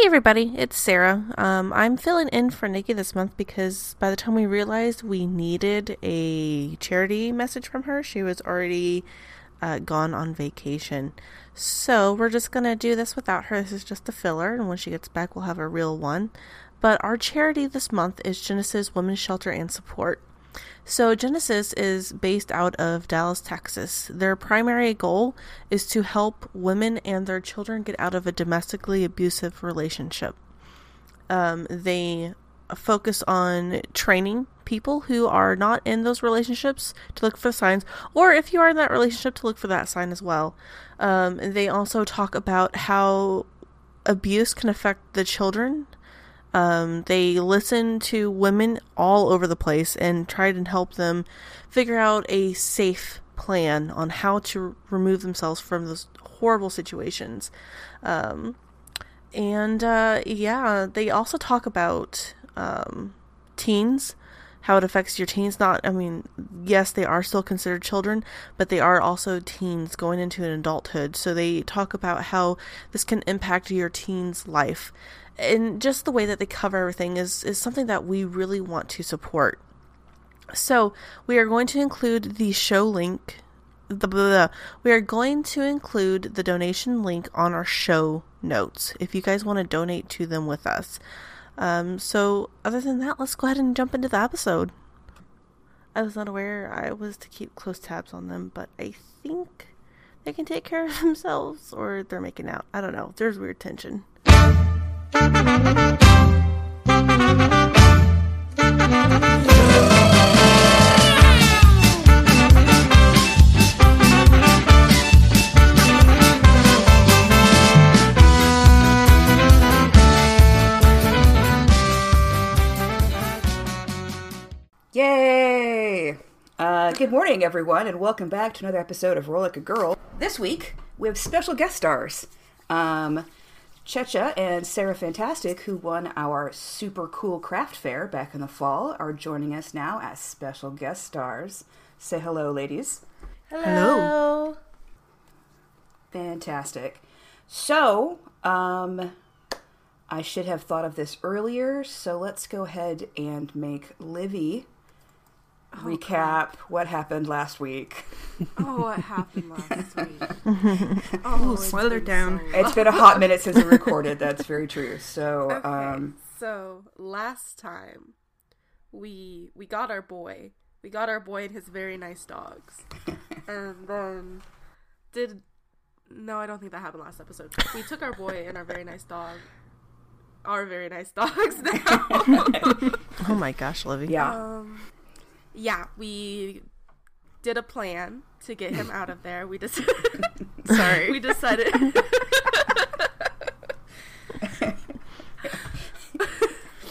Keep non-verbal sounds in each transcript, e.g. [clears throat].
Hey everybody, it's Sarah. Um, I'm filling in for Nikki this month because by the time we realized we needed a charity message from her, she was already uh, gone on vacation. So we're just gonna do this without her. This is just a filler, and when she gets back, we'll have a real one. But our charity this month is Genesis Women's Shelter and Support. So, Genesis is based out of Dallas, Texas. Their primary goal is to help women and their children get out of a domestically abusive relationship. Um, they focus on training people who are not in those relationships to look for signs, or if you are in that relationship, to look for that sign as well. Um, they also talk about how abuse can affect the children um, they listen to women all over the place and try and help them figure out a safe plan on how to remove themselves from those horrible situations. Um, and uh, yeah, they also talk about um, teens, how it affects your teens. Not, I mean, yes, they are still considered children, but they are also teens going into an adulthood. So they talk about how this can impact your teen's life and just the way that they cover everything is is something that we really want to support. So we are going to include the show link. The blah, blah, we are going to include the donation link on our show notes if you guys want to donate to them with us. Um, so other than that, let's go ahead and jump into the episode. I was not aware I was to keep close tabs on them, but I think they can take care of [laughs] themselves or they're making out. I don't know. There's weird tension. Yay! Uh, good morning, everyone, and welcome back to another episode of Roll Like a Girl. This week, we have special guest stars. Um, Checha and Sarah Fantastic, who won our super cool craft fair back in the fall, are joining us now as special guest stars. Say hello, ladies. Hello. Fantastic. So, um, I should have thought of this earlier, so let's go ahead and make Livy recap what happened last week. Oh, what happened last [laughs] week? oh, it's spoiler down. so It's been a [laughs] hot minute since we recorded. That's very true. So, Okay, um, so last time we we got our boy, we got our boy and his very nice dogs, [laughs] and then did no, I don't think that happened last episode. We took our boy and our very nice dog, our very nice dogs now. Oh my gosh, Livy. yeah. um, yeah, we did a plan to get him out of there. We just [laughs] Sorry. we decided. [laughs]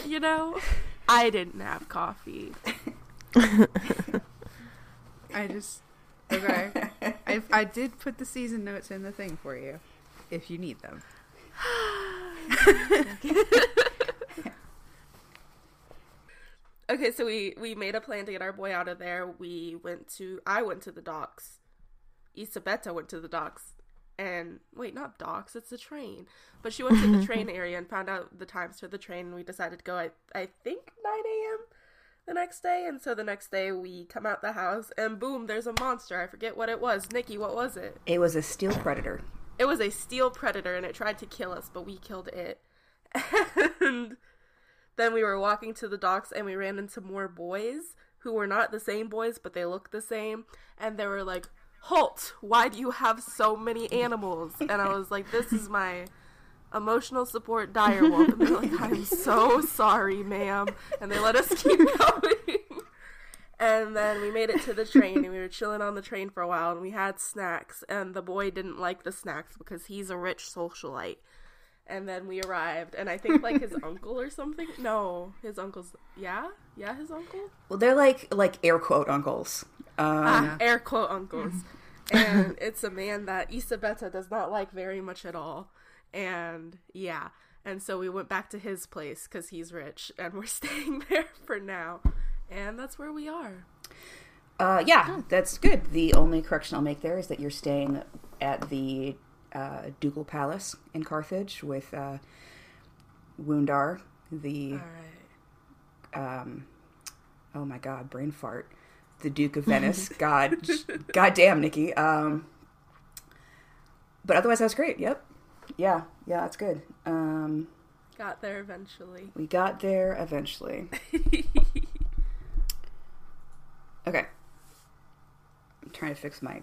you know, I didn't have coffee. [laughs] I just okay. I I did put the season notes in the thing for you, if you need them. Okay, so we we made a plan to get our boy out of there. We went to I went to the docks. Isabetta went to the docks. And wait, not docks, it's the train. But she went to the [laughs] train area and found out the times for the train and we decided to go I I think 9 a.m. the next day. And so the next day we come out the house and boom, there's a monster. I forget what it was. Nikki, what was it? It was a steel predator. It was a steel predator and it tried to kill us, but we killed it. [laughs] And then we were walking to the docks and we ran into more boys who were not the same boys, but they looked the same. And they were like, Halt, why do you have so many animals? And I was like, This is my emotional support direwolf. And they're like, I'm so sorry, ma'am. And they let us keep [laughs] going. And then we made it to the train and we were chilling on the train for a while and we had snacks and the boy didn't like the snacks because he's a rich socialite. And then we arrived and I think like his [laughs] uncle or something. No, his uncle's yeah? Yeah, his uncle? Well, they're like like air quote uncles. Um, Ah, air quote uncles. [laughs] and it's a man that Isabetta does not like very much at all. And yeah. And so we went back to his place because he's rich and we're [laughs] staying there for now. And that's where we are. Uh, yeah, that's good. The only correction I'll make there is that you're staying at the uh, Ducal Palace in Carthage with uh, Woundar, the right. um, oh my god, brain fart, the Duke of [laughs] Venice. God, god damn, Nikki. Um, but otherwise, that was great. Yep, yeah, yeah, that's good. Um, Got there eventually. we got there eventually. [laughs] Okay, I'm trying to fix my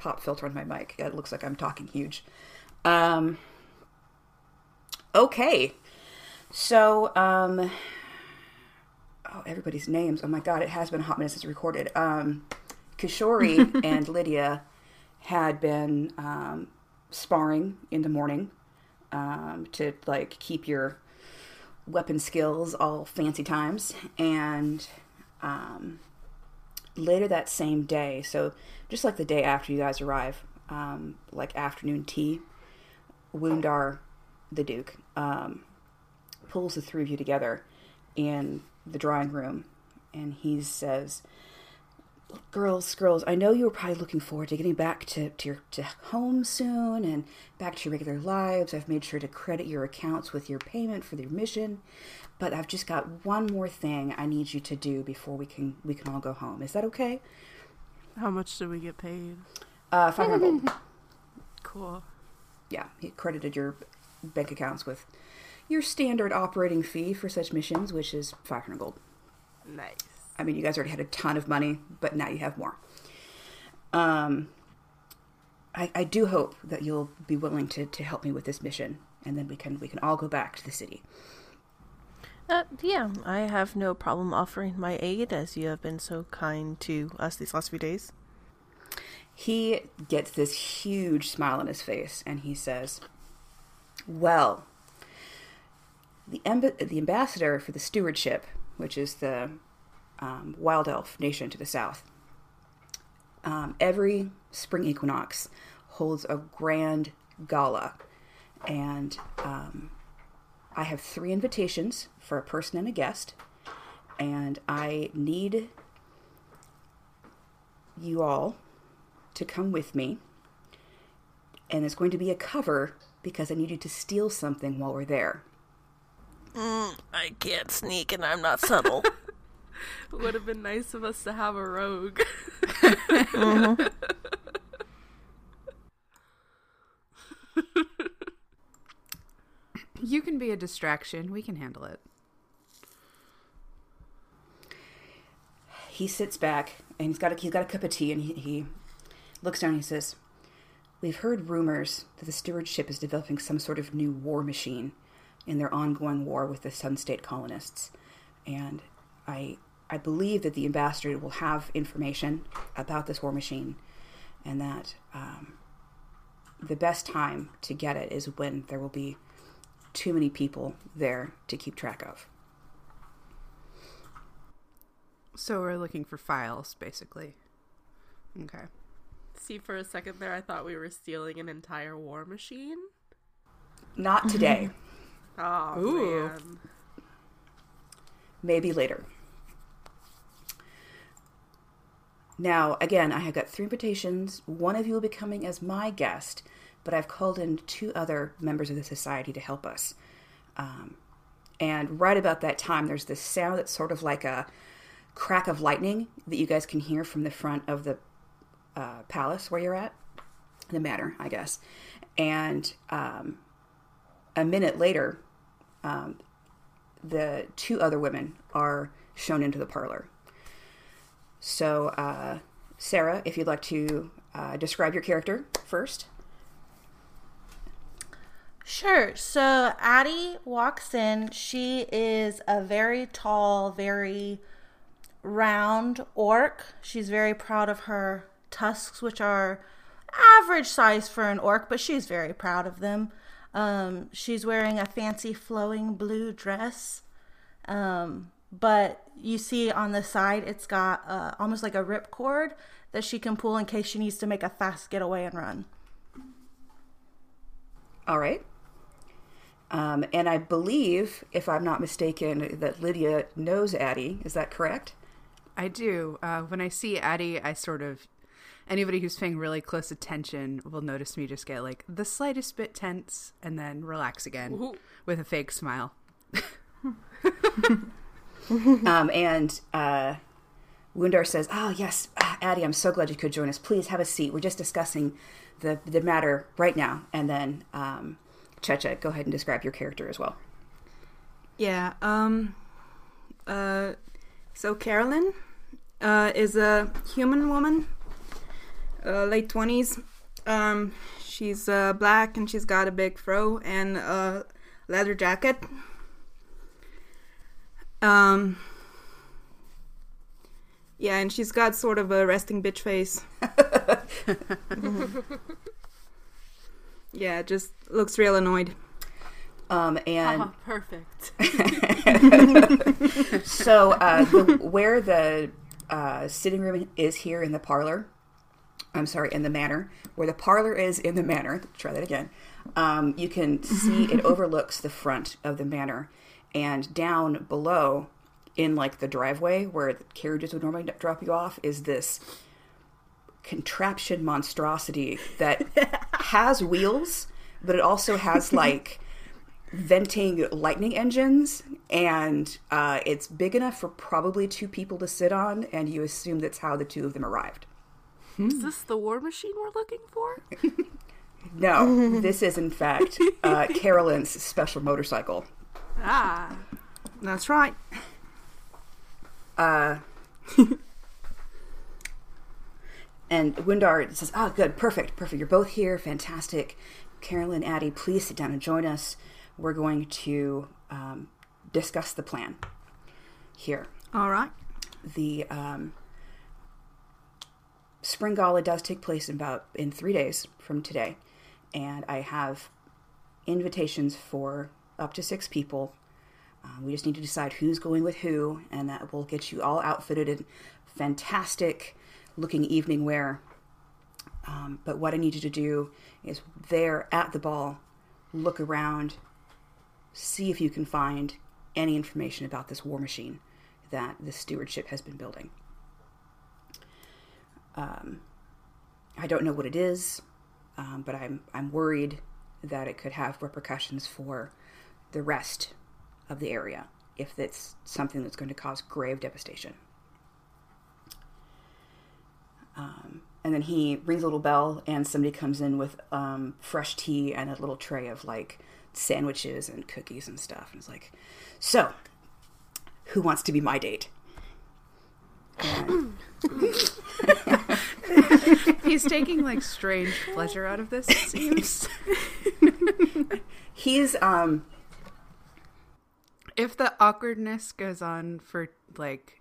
pop, filter on my mic. It looks like I'm talking huge. Um, okay, so um, oh, everybody's names. Oh my god, it has been a hot minute since recorded. Um, Kishori [laughs] and Lydia had been um, sparring in the morning um, to like keep your weapon skills all fancy times, and um, later that same day, so just like the day after you guys arrive, um, like afternoon tea, Woundar, the Duke, um, pulls the three of you together in the drawing room, and he says, "Girls, girls, I know you were probably looking forward to getting back to, to your to home soon and back to your regular lives. I've made sure to credit your accounts with your payment for the mission, but I've just got one more thing I need you to do before we can we can all go home. Is that okay? How much do we get paid? Uh, five hundred gold. [laughs] Cool. Yeah, he credited your bank accounts with your standard operating fee for such missions, which is five hundred gold. Nice. I mean, you guys already had a ton of money, but now you have more. Um, I, I do hope that you'll be willing to, to help me with this mission, and then we can we can all go back to the city. Uh, yeah, I have no problem offering my aid as you have been so kind to us these last few days. He gets this huge smile on his face, and he says, "Well, the emb- the ambassador for the stewardship, which is the um, wild elf nation to the south, um, every spring equinox holds a grand gala, and um, I have three invitations for a person and a guest, and I need you all to come with me. And it's going to be a cover because I need you to steal something while we're there. Mm, I can't sneak and I'm not subtle. [laughs] Would have been nice of us to have a rogue. You [laughs] mm-hmm can be a distraction. We can handle it. He sits back and he's got a, he's got a cup of tea and he, he looks down and he says, We've heard rumors that the stewardship is developing some sort of new war machine in their ongoing war with the Sun State colonists. And I I believe that the ambassador will have information about this war machine and that um, the best time to get it is when there will be too many people there to keep track of. So we're looking for files, basically. Okay. See, for a second there, I thought we were stealing an entire war machine. Not today, [laughs] Oh Ooh. man. maybe later. Now, again, I have got three invitations. One of you will be coming as my guest, but I've called in two other members of the society to help us. Um, and right about that time, there's this sound that's sort of like a crack of lightning that you guys can hear from the front of the uh, palace where you're at, the manor, I guess. And um, a minute later, um, the two other women are shown into the parlor. So, uh, Sarah, if you'd like to uh, describe your character first. Sure. So Addie walks in. She is a very tall, very round orc. She's very proud of her tusks, which are average size for an orc, but she's very proud of them. Um, she's wearing a fancy flowing blue dress. Um, but you see on the side, it's got uh, almost like a rip cord that she can pull in case she needs to make a fast getaway and run. All right. Um, and I believe, if I'm not mistaken, that Lydia knows Addie. Is that correct? I do. Uh, when I see Addie, I sort of anybody who's paying really close attention will notice me just get like the slightest bit tense and then relax again Ooh. with a fake smile. [laughs] [laughs] Um, and uh, Wundar says, "Oh yes, ah, Addie, I'm so glad you could join us. Please have a seat. We're just discussing the the matter right now." And then um, Checha, go ahead and describe your character as well. Yeah. Um. Uh. So Carolyn, uh, is a human woman, uh, late twenties. Um. She's uh, black and she's got a big fro and a leather jacket. Um. Yeah, and she's got sort of a resting bitch face. [laughs] [laughs] yeah, just looks real annoyed. Um, and [laughs] perfect. [laughs] so uh, the, where the uh, sitting room is here in the parlor, I'm sorry, in the manor, where the parlor is in the manor, try that again, um, you can see it [laughs] overlooks the front of the manor. And down below, in like the driveway where the carriages would normally drop you off, is this contraption monstrosity that has wheels, but it also has [laughs] like venting lightning engines and uh, it's big enough for probably two people to sit on and you assume that's how the two of them arrived Is this the war machine we're looking for? [laughs] no this is in fact uh, [laughs] carolyn's special motorcycle Ah. That's right. uh, and windar says oh good perfect perfect. You're both here. Fantastic. Carolyn addie please sit down and join us. We're going to um, discuss the plan here. All right. the um, spring gala does take place in about in three days from today. And i have invitations for up to six people. Uh, we just need to decide who's going with who and that will get you all outfitted in fantastic looking evening wear um, but what i need you to do is there at the ball look around see if you can find any information about this war machine that the stewardship has been building. Um, I don't know what it is, um, but I'm I'm worried that it could have repercussions for the rest of the area if it's something that's going to cause grave devastation. Um, and then he rings a little bell, and somebody comes in with um, fresh tea and a little tray of like sandwiches and cookies and stuff, and it's like, "So, who wants to be my date?" And He's taking like strange pleasure out of this, it [laughs] seems. he's um if the awkwardness goes on for like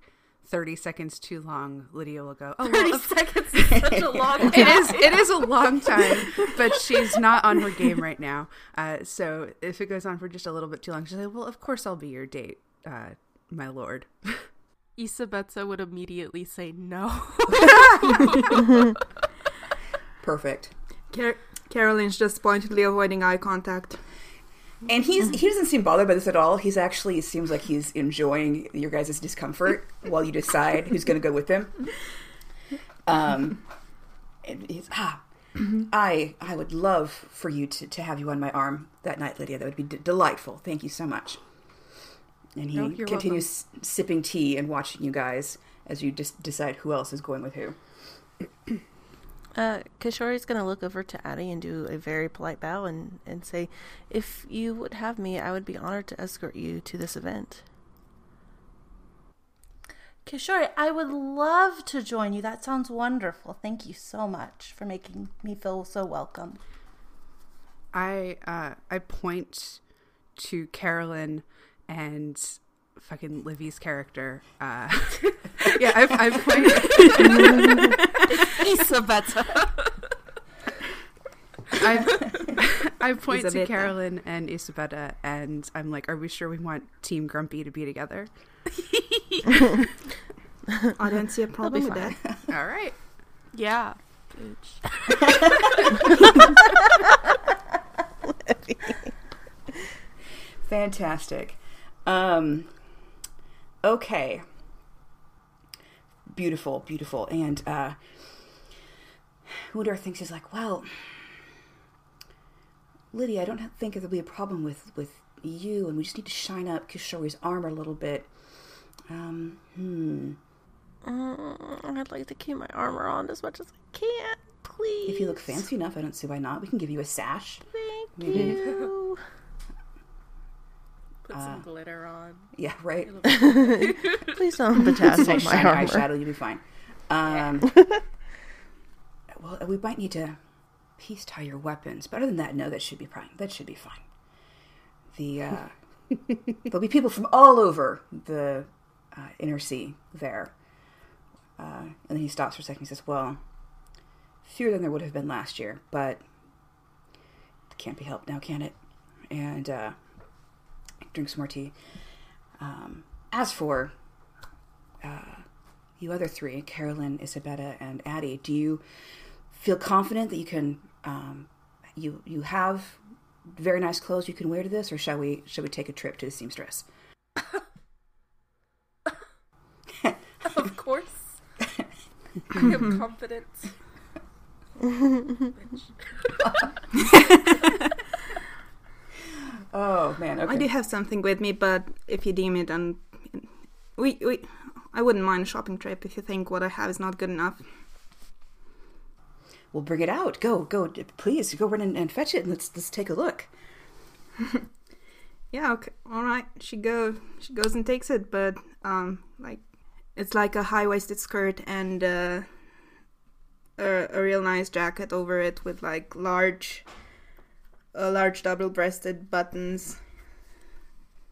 30 seconds too long, Lydia will go, Oh, 30 of [laughs] seconds is such a long time. it is it is a long time [laughs] but she's not on her game right now uh, so if it goes on for just a little bit too long she's like well of course i'll be your date uh, my lord [laughs] Isabetta would immediately say no. perfect. Car- Carolyn's just pointedly avoiding eye contact. And he's he doesn't seem bothered by this at all. He's actually seems like he's enjoying your guys' discomfort while you decide who's going to go with him. Um, and he's ah, I I would love for you to to have you on my arm that night, Lydia. That would be d- delightful. Thank you so much. And he Oh, continues sipping tea and watching you guys as you just decide who else is going with who. Uh, Kishori's gonna look over to Addie and do a very polite bow and, and say, If you would have me, I would be honored to escort you to this event. Kishori, I would love to join you. That sounds wonderful. Thank you so much for making me feel so welcome. i uh, i point to carolyn and fucking livy's character uh, [laughs] yeah i, I point Isabetta. I, I point to Carolyn and Isabetta, and I'm like, "Are we sure we want Team Grumpy to be together?" I don't see a problem with That'll that. [laughs] All right. yeah. Bitch. [laughs] Fantastic. Um, okay. Beautiful, beautiful. And uh, Woodar thinks he's like, well, Lydia, I don't think there'll be a problem with with you, and we just need to shine up Kishori's armor a little bit. Um, hmm. Mm, I'd like to keep my armor on as much as I can, please. If you look fancy enough, I don't see why not. We can give you a sash. Thank Maybe. you. Put some glitter on. Yeah, right. [laughs] please don't [laughs] bedazzle nice my shiny armor. eyeshadow, you'll be fine. Um, [laughs] well, we might need to piece tie your weapons. But other than that, no, that should be fine. That should be fine. The uh, there'll be people from all over the uh, inner sea there. Uh, and then he stops for a second. He says, "Well, fewer than there would have been last year, but it can't be helped now, can it?" And uh, drink some more tea. Um, as for uh, you other three, Carolyn, Isabella, and Addie, do you feel confident that you can um, you you have very nice clothes you can wear to this, or shall we shall we take a trip to the seamstress? Of course. I am confident. [laughs] [laughs] Oh man, okay. I do have something with me, but if you deem it, and we, we, I wouldn't mind a shopping trip if you think what I have is not good enough. We'll bring it out. Go, go, please, go run and, and fetch it, and let's let's take a look. [laughs] Yeah, okay, all right. She go, she goes and takes it, but um, like it's like a high waisted skirt and uh, a a real nice jacket over it with like large, uh, large double breasted buttons.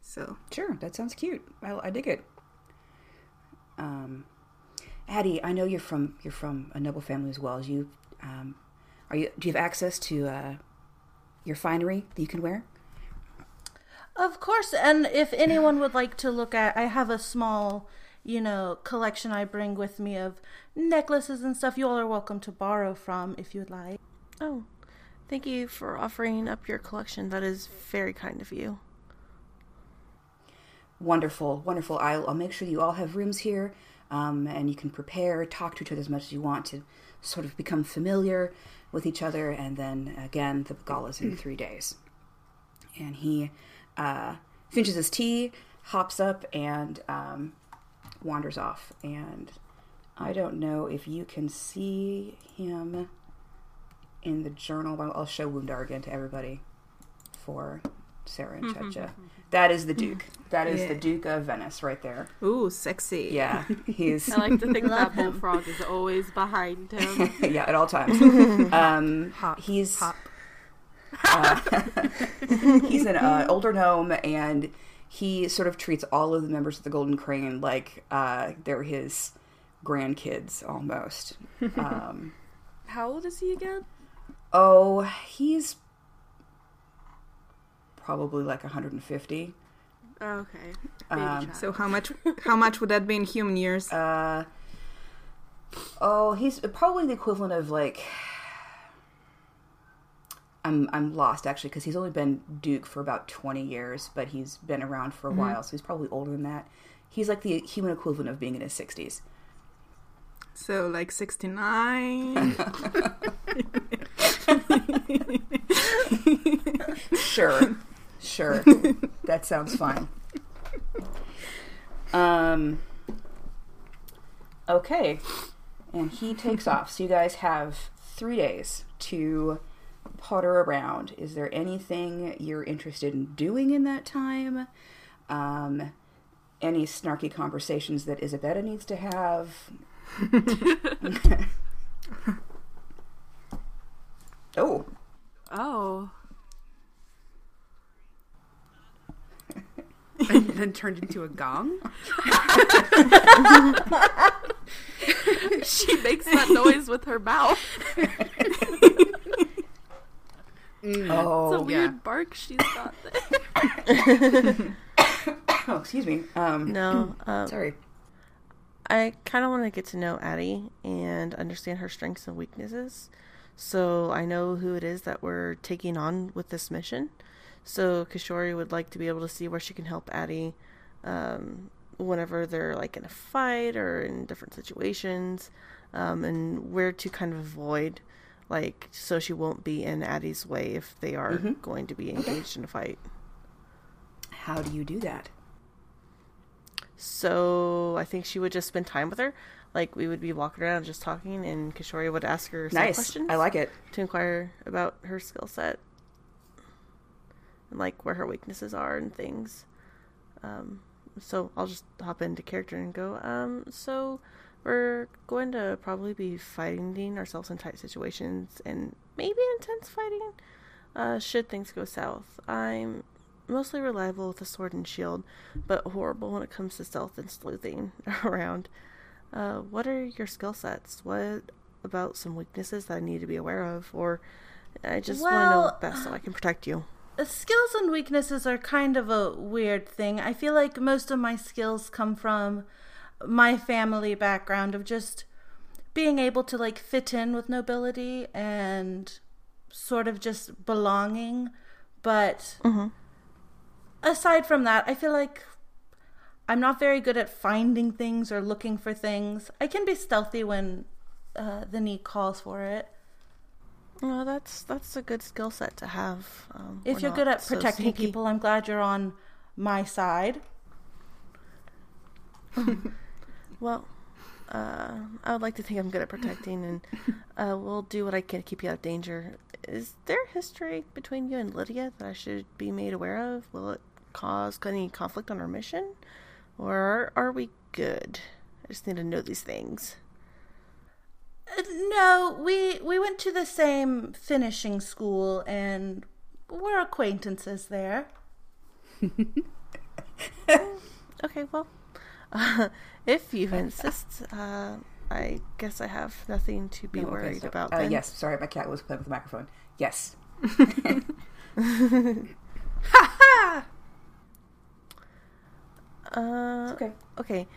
So Sure, that sounds cute. I, I dig it. Um, Addie, I know you're from you're from a noble family as well. As you, um, are you? Do you have access to uh, your finery that you can wear? Of course, and if anyone would like to look at, I have a small, you know, collection I bring with me of necklaces and stuff. You all are welcome to borrow from if you'd like. Oh, thank you for offering up your collection. That is very kind of you. Wonderful, wonderful. I'll, I'll make sure you all have rooms here, um, and you can prepare, talk to each other as much as you want to sort of become familiar with each other. And then again, the gala's in three days. And he uh, finishes his tea, hops up, and um, wanders off. And I don't know if you can see him in the journal, but I'll show Woundar again to everybody for Sarah and Checha. that is the Duke. That is the Duke of Venice right there. ooh, sexy. Yeah, he's [laughs] I like to think that bullfrog is always behind him. [laughs] yeah at all times. [laughs] Um, Hop, he's hop. uh, he's an uh, older gnome, and he sort of treats all of the members of the Golden Crane like uh, they're his grandkids almost. Um, How old is he again? Oh, he's probably like 150. Okay. Um. So how much? How much would that be in human years? Uh, oh, he's probably the equivalent of like. I'm I'm lost actually because he's only been Duke for about 20 years, but he's been around for a while, so he's probably older than that. He's like the human equivalent of being in his 60s. So like sixty nine. [laughs] [laughs] [laughs] Sure, sure, that sounds fine. Um. Okay, and he takes off. So you guys have three days to potter around. Is there anything you're interested in doing in that time? Um, any snarky conversations that Isabella needs to have? [laughs] [laughs] oh, oh. [laughs] and then turned into a gong. She makes that noise with her mouth. oh, It's a weird yeah. bark she's got there. [coughs] oh, excuse me. Um, No, [coughs] um, sorry. I kind of want to get to know Addie and understand her strengths and weaknesses. So I know who it is that we're taking on with this mission. So Kishori would like to be able to see where she can help Addie um, whenever they're like in a fight or in different situations, um, and where to kind of avoid like so she won't be in Addie's way if they are going to be engaged in a fight. How do you do that? So I think she would just spend time with her. Like we would be walking around just talking, and Kishori would ask her some Nice. questions I like it. to inquire about her skill set and like where her weaknesses are and things. Um, so I'll just hop into character and go. Um, so we're going to probably be fighting ourselves in tight situations and maybe intense fighting. Uh, should things go south, I'm mostly reliable with a sword and shield, but horrible when it comes to stealth and sleuthing [laughs] around. Uh, what are your skill sets? What about some weaknesses that I need to be aware of, or I just want to know Well- best so I can protect you. [sighs] Skills and weaknesses are kind of a weird thing. I feel like most of my skills come from my family background of just being able to like fit in with nobility and sort of just belonging. But aside from that, I feel like I'm not very good at finding things or looking for things. I can be stealthy when uh, the need calls for it. No, that's that's a good skill set to have. Um, If you're good at so protecting sneaky. people, I'm glad you're on my side. [laughs] Well, uh, I would like to think I'm good at protecting, and uh, will do what I can to keep you out of danger. Is there history between you and Lydia that I should be made aware of? Will it cause any conflict on our mission, or are, we good? I just need to know these things. Uh, No, we we went to the same finishing school and we're acquaintances there. [laughs] Okay, well, uh, if you insist, uh, I guess I have nothing to be No, okay, worried so- about. Uh, then. yes, sorry, my cat was playing with the microphone. Yes. [laughs] [laughs] Uh, Okay. Okay.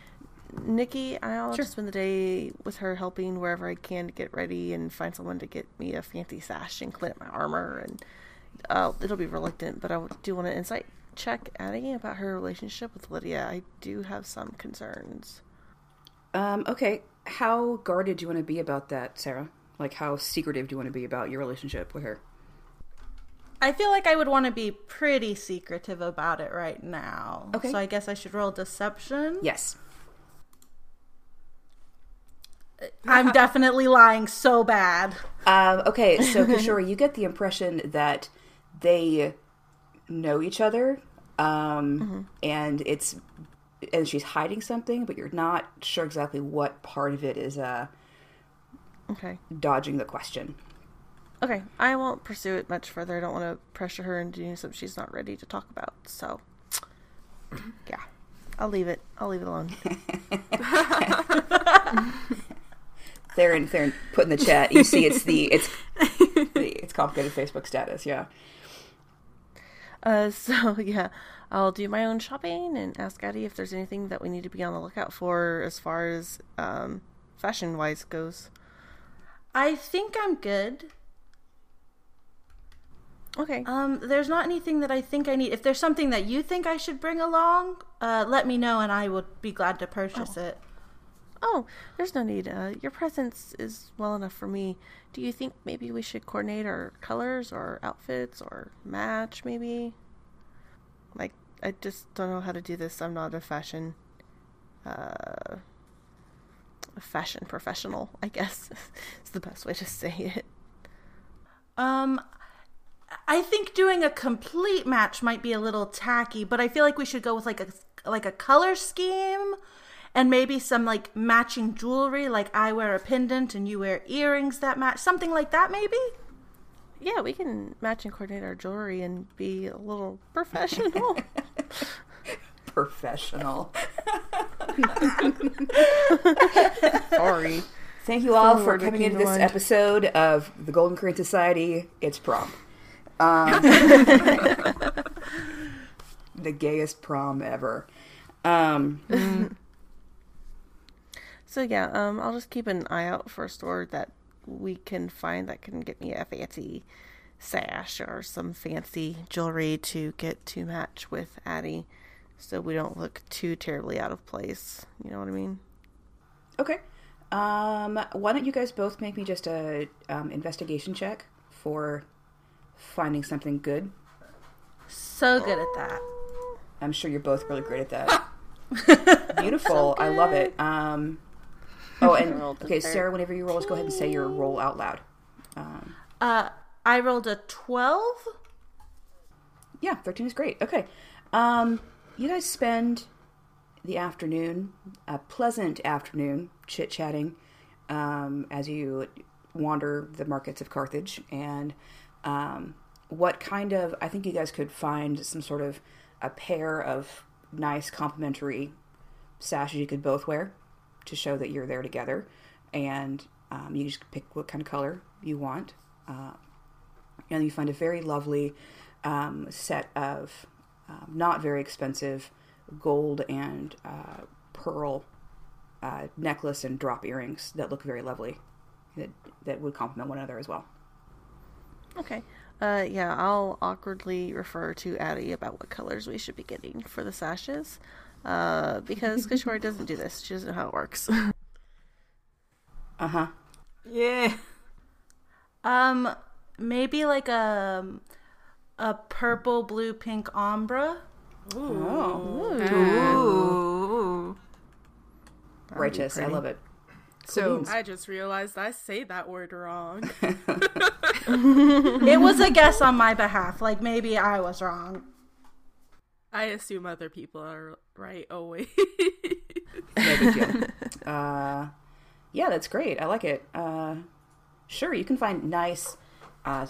Nikki, I'll Sure. just spend the day with her helping wherever I can to get ready and find someone to get me a fancy sash and clean up my armor. And uh, it'll be reluctant, but I do want to insight check Addie about her relationship with Lydia. I do have some concerns. Um, okay. How guarded do you want to be about that, Sarah? Like, how secretive do you want to be about your relationship with her? I feel like I would want to be pretty secretive about it right now. Okay. So I guess I should roll deception. Yes. I'm definitely lying so bad. Um, okay, so [laughs] Kishori, you get the impression that they know each other, um, and it's and she's hiding something, but you're not sure exactly what part of it is uh, Okay. dodging the question. Okay. I won't pursue it much further. I don't want to pressure her into doing something she's not ready to talk about. So, yeah. I'll leave it. I'll leave it alone. [laughs] Theron, Theron, put in the chat. You see, it's the it's the, it's complicated Facebook status. Yeah. Uh, [laughs] so yeah, I'll do my own shopping and ask Addie if there's anything that we need to be on the lookout for as far as um, fashion wise goes. I think I'm good. Okay. Um, there's not anything that I think I need. If there's something that you think I should bring along, uh, let me know and I would be glad to purchase it. Oh, there's no need. Uh, your presence is well enough for me. Do you think maybe we should coordinate our colors or outfits or match maybe? Like, I just don't know how to do this. I'm not a fashion, uh, a fashion professional. I guess [laughs] is the best way to say it. Um, I think doing a complete match might be a little tacky, but I feel like we should go with like a like a color scheme and maybe some like matching jewelry. Like I wear a pendant and you wear earrings that match, something like that. Maybe. Yeah, we can match and coordinate our jewelry and be a little professional. [laughs] Professional. [laughs] Sorry. Thank you all Oh, for coming into this Wand. episode of the Golden Current Society. It's prom. Um, [laughs] the gayest prom ever. Um, [laughs] So yeah, um, I'll just keep an eye out for a store that we can find that can get me a fancy sash or some fancy jewelry to get to match with Addie, so we don't look too terribly out of place. You know what I mean? okay. Um, why don't you guys both make me just a um, investigation check for finding something good? So good at that. I'm sure you're both really great at that. [laughs] Beautiful. I love it. Um, oh, and okay, Sarah. Whenever you roll, just go ahead and say your roll out loud. Um, Uh, I rolled a 12. yeah, thirteen is great. Okay, um, you guys spend the afternoon, a pleasant afternoon, chit chatting um, as you wander the markets of Carthage, and um, what kind of I think you guys could find some sort of a pair of nice complementary sashes you could both wear to show that you're there together, and um, you just pick what kind of color you want, uh, and you find a very lovely um, set of um, not very expensive gold and uh, pearl uh, necklace and drop earrings that look very lovely that that would complement one another as well. Okay. Uh, yeah, I'll awkwardly refer to Addie about what colors we should be getting for the sashes. Uh, because Kishori [laughs] doesn't do this. She doesn't know how it works. Uh huh. Yeah. Um, maybe like a a purple, blue, pink ombre. Oh, Ooh. righteous! I love it. So I just realized I say that word wrong. [laughs] It was a guess on my behalf. Like maybe I was wrong. I assume other people are right always. [laughs] No big deal. [laughs] uh, yeah, that's great. I like it. Uh, sure, you can find nice uh,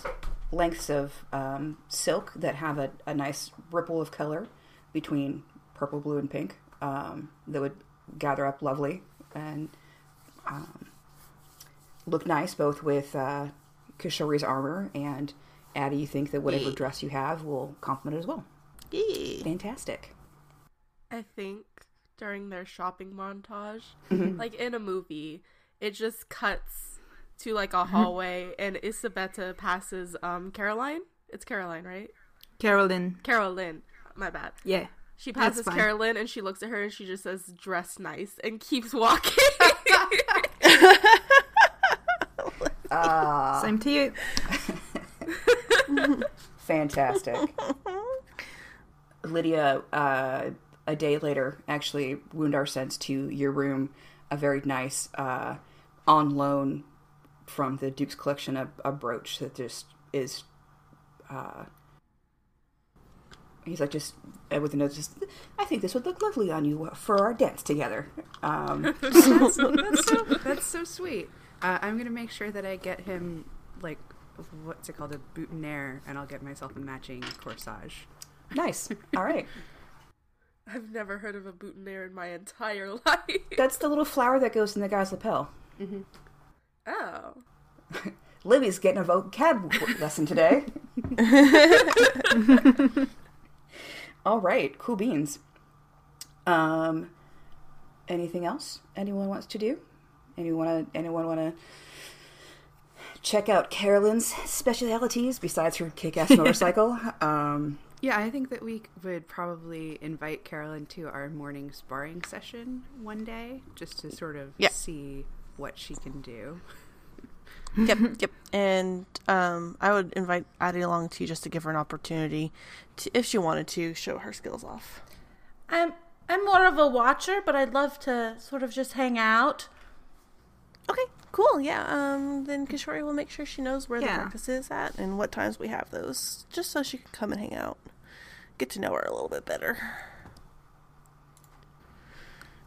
lengths of um, silk that have a, a nice ripple of color between purple, blue, and pink um, that would gather up lovely and um, look nice both with uh, Kishori's armor and Addie. You think that whatever dress you have will complement it as well. yeah. Fantastic. I think during their shopping montage, Mm-hmm. like in a movie, it just cuts to like a hallway and Isabetta passes um Caroline. It's Caroline, right? Carolyn. Carolyn. My bad. Yeah. She passes fine. Carolyn and she looks at her and she just says dress nice and keeps walking. [laughs] Ah, Same to you. [laughs] fantastic. Lydia, uh, a day later, actually Woundar sends to your room a very nice, uh, on loan from the Duke's collection, a, a brooch that just is. Uh, he's like, just uh, with a note, just, I think this would look lovely on you for our dance together. Um, [laughs] that's, that's so that's so sweet. Uh, I'm gonna make sure that I get him like what's it called a boutonniere, and I'll get myself a matching corsage. nice. All right. [laughs] I've never heard of a boutonniere in my entire [laughs] life. That's the little flower that goes in the guy's lapel. Oh. [laughs] Libby's getting a vocab lesson today. All right, cool beans. Um, anything else anyone wants to do? Anyone want to? Anyone want to check out Carolyn's specialities besides her kick-ass [laughs] motorcycle? um, Yeah, I think that we would probably invite Carolyn to our morning sparring session one day, just to sort of Yeah. see what she can do. [laughs] yep, yep. And um, I would invite Addie along too, just to give her an opportunity, to, if she wanted to, show her skills off. I'm I'm more of a watcher, but I'd love to sort of just hang out. Okay, cool. Yeah. Um, then Kishori will make sure she knows where the Yeah. practice is at and what times we have those, just so she can come and hang out, get to know her a little bit better.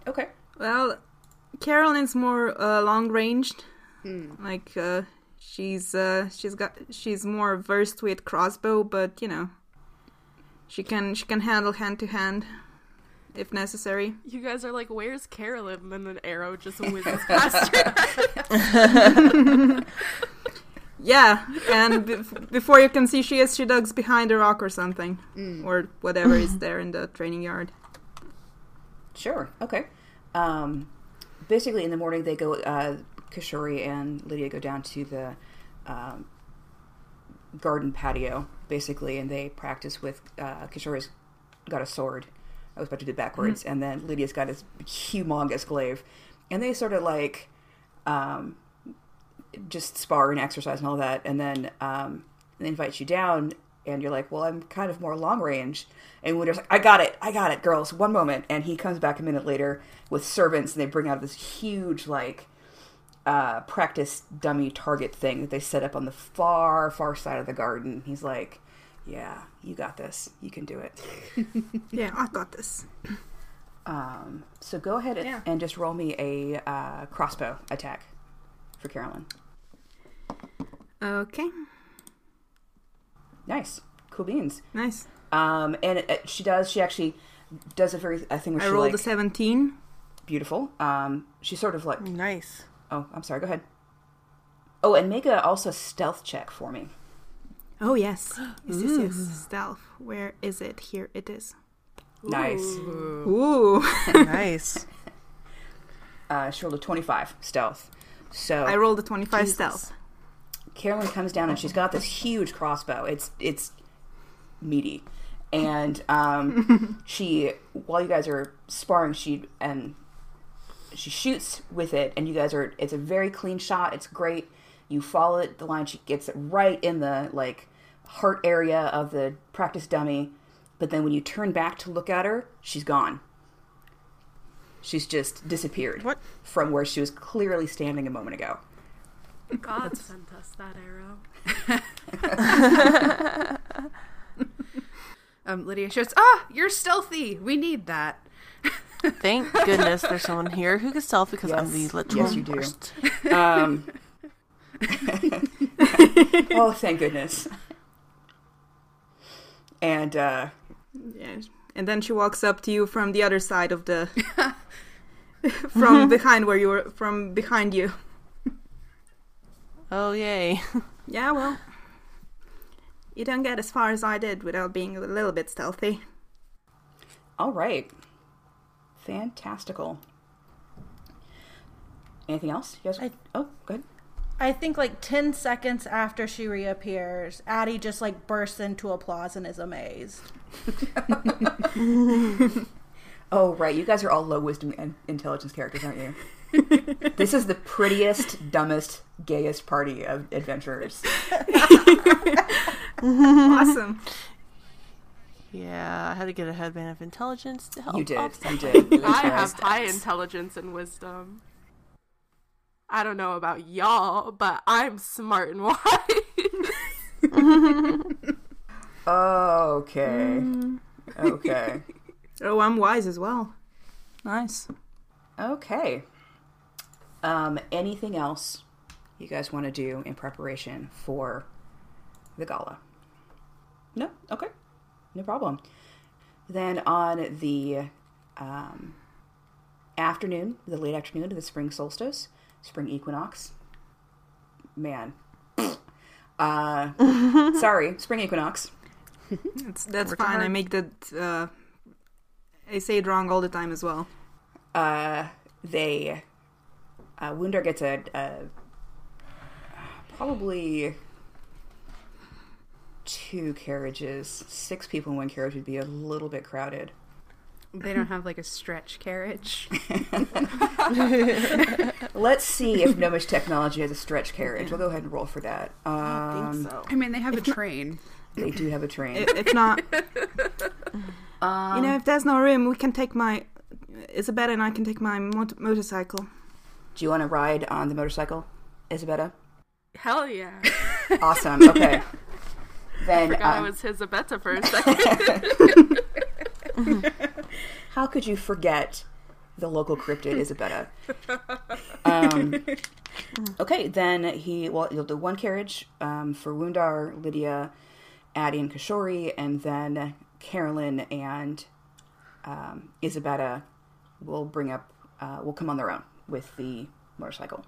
okay. Well, Carolyn's more uh, long ranged. Like uh, she's uh, she's got she's more versed with crossbow, but you know, she can she can handle hand to hand if necessary. You guys are like, where's Carolyn? And then an arrow just [laughs] whizzes past her. [laughs] Yeah, and bef- before you can see she is, she ducks behind a rock or something, or whatever is there in the training yard. Sure. Okay. Um, basically, in the morning, they go. Uh, Kishori and Lydia go down to the um, garden patio, basically, and they practice with. Uh, Kishori's got a sword. I was about to do it backwards, and then Lydia's got this humongous glaive, and they sort of like um, just spar and exercise and all that, and then um, and invites you down, and you're like, well, I'm kind of more long range. And Winter's like, I got it, I got it, girls, one moment. And he comes back a minute later with servants, and they bring out this huge, like, uh, practice dummy target thing that they set up on the far, far side of the garden. He's like, yeah, you got this. You can do it. [laughs] Yeah, I got this. Um, so go ahead and, Yeah. and just roll me a uh, crossbow attack for Carolyn. Okay, Nice. Cool beans. nice. Um, and it, it- she does. She actually does a very a thing where I she rolled like a 17. beautiful. Um, she sort of like. Nice. Oh, I'm sorry. Go ahead. Oh, and make a also stealth check for me. Oh, [gasps] yes. Yes, yes, yes. Stealth. Where is it? Here it is. Nice. Ooh. [laughs] [laughs] nice. Uh, she rolled a 25 stealth. So I rolled a 25 Jesus. stealth. Carolyn comes down and she's got this huge crossbow. It's it's meaty, and um, [laughs] she while you guys are sparring, she and she shoots with it, and you guys are. It's a very clean shot. It's great. You follow it the line. She gets it right in the like heart area of the practice dummy, but then when you turn back to look at her, she's gone. She's just disappeared What? from where she was clearly standing a moment ago. God sent us that arrow. [laughs] Um, Lydia shouts, "Ah, you're stealthy. We need that." [laughs] Thank goodness there's someone here who can stealth because I'm the Yes. literal Yes, you do. Um, [laughs] oh, thank goodness. And uh, Yeah. And then she walks up to you from the other side of the. [laughs] from behind where you were. From behind you. Oh yay! [laughs] Yeah, well. You don't get as far as I did without being a little bit stealthy. all right, fantastical. Anything else? Yes. I- oh, good. I think like 10 seconds after she reappears, Addie just like bursts into applause and is amazed. [laughs] Oh, right. You guys are all low wisdom and intelligence characters, aren't you? [laughs] this is the prettiest, dumbest, gayest party of adventurers. [laughs] awesome. Yeah, I had to get a headband of intelligence to help. You did. offset You did. I have high intelligence and wisdom. I don't know about y'all, but I'm smart and [laughs] wise. Okay. Okay. [laughs] Oh, I'm wise as well. Nice. Okay. Um, anything else you guys want to do in preparation for the gala? No? Okay. No problem. Then on the um, afternoon, the late afternoon of the spring solstice, spring equinox, man. Uh, [laughs] sorry, spring equinox. That's, that's Working fine. I make that. Uh, I say it wrong all the time as well. uh, they uh, Wundar gets a, a probably two carriages. Six people in one carriage would be a little bit crowded. They don't have like a stretch carriage. [laughs] Let's see if Gnomish technology has a stretch carriage. We'll go ahead and roll for that. I Um, think so. I mean, they have a train. They do have a train. I- if not, Um, [laughs] you know, if there's no room, we can take my. Isabetta and I can take my mot- motorcycle. do you want to ride on the motorcycle, Isabetta? Hell yeah. [laughs] Awesome. Okay. then Forgot I um, was Isabetta for a second. How could you forget the local cryptid Isabetta? [laughs] Um, okay, then he well you'll do one carriage um, for Wundar, Lydia, Addie, and Kishori, and then Carolyn and um, Isabetta will bring up uh, will come on their own with the motorcycle.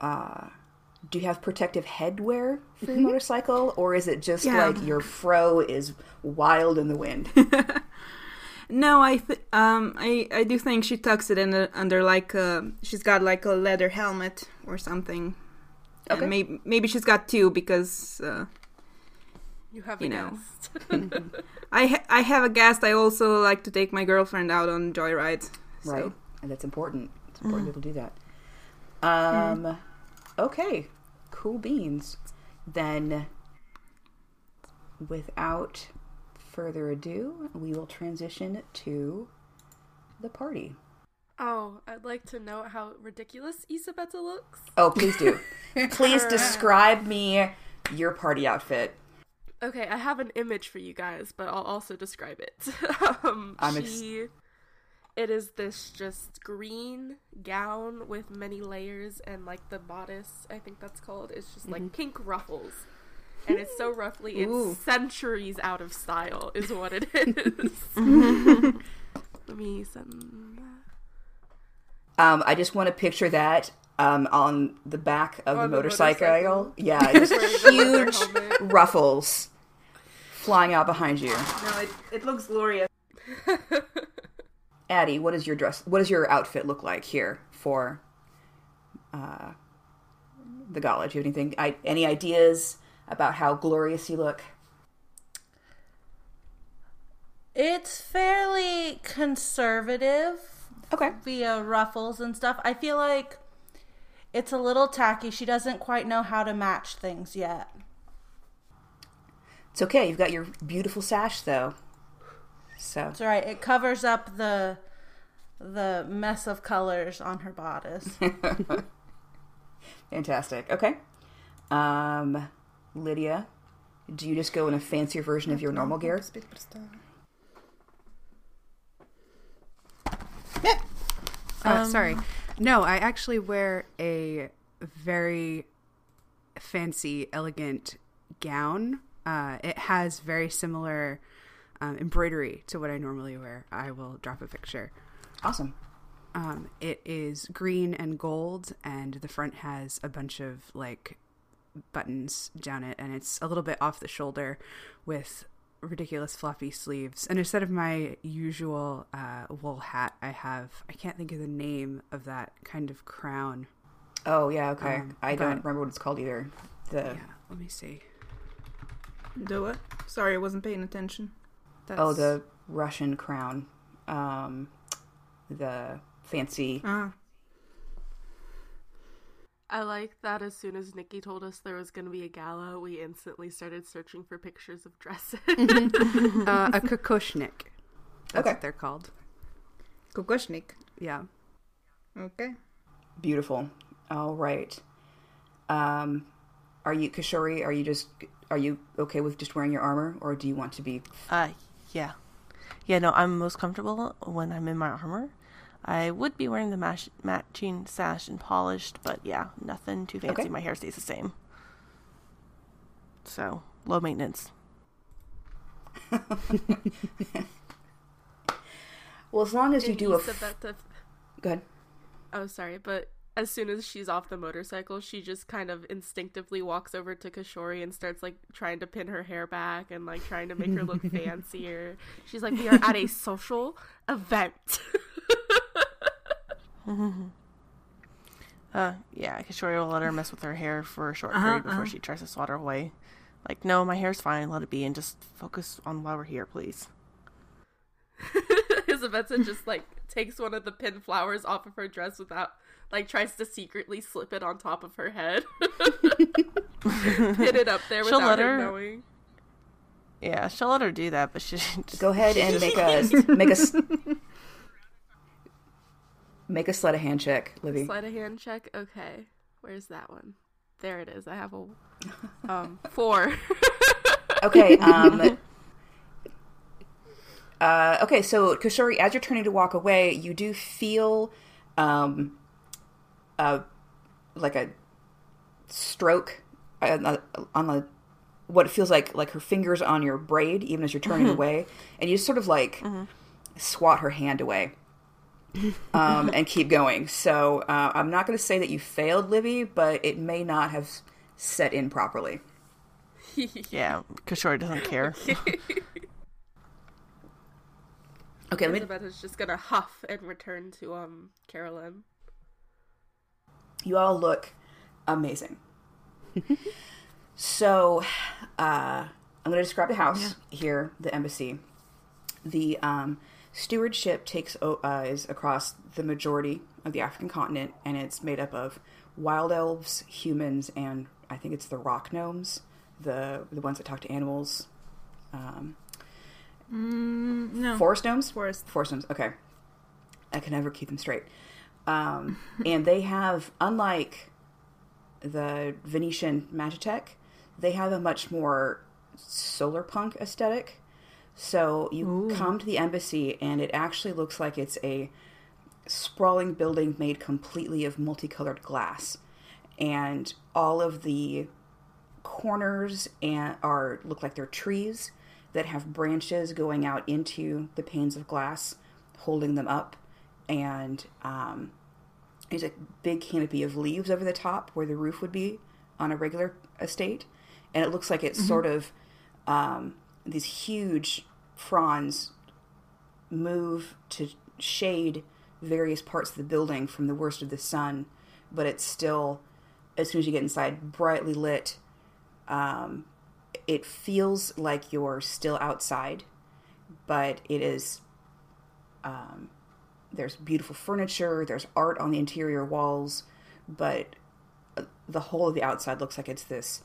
Uh, do you have protective headwear for your motorcycle, or is it just Yeah. like your fro is wild in the wind? [laughs] No, I th- um I I do think she tucks it in the, under like uh she's got like a leather helmet or something. Okay. And maybe maybe she's got two because uh, you have You a know. guest. [laughs] [laughs] I ha- I have a guest. I also like to take my girlfriend out on joyrides. So. Right. And that's important. It's important people do that. Um, okay, cool beans. Then, without further ado, we will transition to the party. Oh, I'd like to know how ridiculous Isabetta looks. Oh, please do. [laughs] please describe me your party outfit. Okay, I have an image for you guys, but I'll also describe it. [laughs] um, I'm ex- she, it is this just green gown with many layers, and like the bodice, I think that's called, is just like pink ruffles. And it's so roughly, Ooh. it's centuries out of style, is what it is. [laughs] Let me send that. Um, I just want to picture that um, on the back of the On the motorcycle. motorcycle. Yeah, [laughs] just huge ruffles flying out behind you. No, it, it looks glorious. [laughs] Addie, what is your dress? What does your outfit look like here for uh, the gala? Do you have anything? I, any ideas about how glorious you look? It's fairly conservative Okay. via ruffles and stuff. I feel like it's a little tacky. She doesn't quite know how to match things yet. It's okay. You've got your beautiful sash, though. So It's all right. It covers up the the mess of colors on her bodice. [laughs] fantastic. Okay. Um, Lydia, do you just go in a fancier version of your normal gear? Uh, sorry. No, I actually wear a very fancy, elegant gown. Uh, it has very similar um, embroidery to what I normally wear. I will drop a picture. Awesome. Um, it is green and gold, and the front has a bunch of like buttons down it, and it's a little bit off the shoulder with ridiculous floppy sleeves. And instead of my usual uh, wool hat, I have I can't think of the name of that kind of crown. Oh yeah. Okay. Um, I don't remember what it's called either. The Yeah, let me see. Do it. Sorry, I wasn't paying attention. That's, oh the Russian crown. Um, the fancy. Ah, I like that as soon as Nikki told us there was going to be a gala, we instantly started searching for pictures of dresses. uh, a [laughs] kokoshnik. That's Okay. what they're called. Kokoshnik. Yeah. Okay. Beautiful. All right. Um, are you Kishori? Are you just are you okay with just wearing your armor, or do you want to be? Uh, yeah. Yeah, no, I'm most comfortable when I'm in my armor. I would be wearing the mash- matching sash and polished, but yeah, nothing too fancy. Okay. My hair stays the same. So, low maintenance. [laughs] Well, as long as you do a. said F- that to- go ahead. oh, sorry, but as soon as she's off the motorcycle, she just kind of instinctively walks over to Kishori and starts like trying to pin her hair back and like trying to make her look [laughs] fancier. She's like, "We are at a social event." [laughs] Uh, yeah, Kishori will let her mess with her hair for a short Uh-huh, period before uh-huh. she tries to swat her away. Like, no, my hair's fine, let it be, and just focus on why we're here, please. [laughs] Isabetta just like takes one of the pin flowers off of her dress without like tries to secretly slip it on top of her head. Pin it up there She'll without let her her- knowing. Yeah, she'll let her do that, but she [laughs] just Go ahead and make a [laughs] make a s- make a sleight of hand check, Livy. Sleight of hand check. Okay, where's that one? There it is. I have a um [laughs] four. [laughs] Okay. Um, uh, okay. So Kishori, as you're turning to walk away, you do feel um, uh, like a stroke on the, on the what it feels like like her fingers on your braid, even as you're turning away, and you just sort of like swat her hand away. Um, and keep going. So uh, I'm not going to say that you failed, Livy, but it may not have set in properly. [laughs] yeah, Kishori doesn't care. [laughs] Okay, let me Isabetta's just gonna huff and return to um Carolyn. You all look amazing. so, uh, I'm going to describe the house here, the embassy. The um, stewardship takes o- uh, is across the majority of the African continent, and it's made up of wild elves, humans, and I think it's the rock gnomes, the the ones that talk to animals. Um, Mm, no. Forest gnomes? Forest. Forest gnomes, okay. I can never keep them straight. Um, [laughs] and they have, unlike the Venetian Magitech, they have a much more solar punk aesthetic. So you come to the embassy, and it actually looks like it's a sprawling building made completely of multicolored glass. And all of the corners and are look like they're trees that have branches going out into the panes of glass, holding them up, and um, there's a big canopy of leaves over the top where the roof would be on a regular estate, and it looks like it's sort of um, these huge fronds move to shade various parts of the building from the worst of the sun, but it's still, as soon as you get inside, brightly lit. Um, it feels like you're still outside, but it is. Um, there's beautiful furniture. There's art on the interior walls, but the whole of the outside looks like it's this.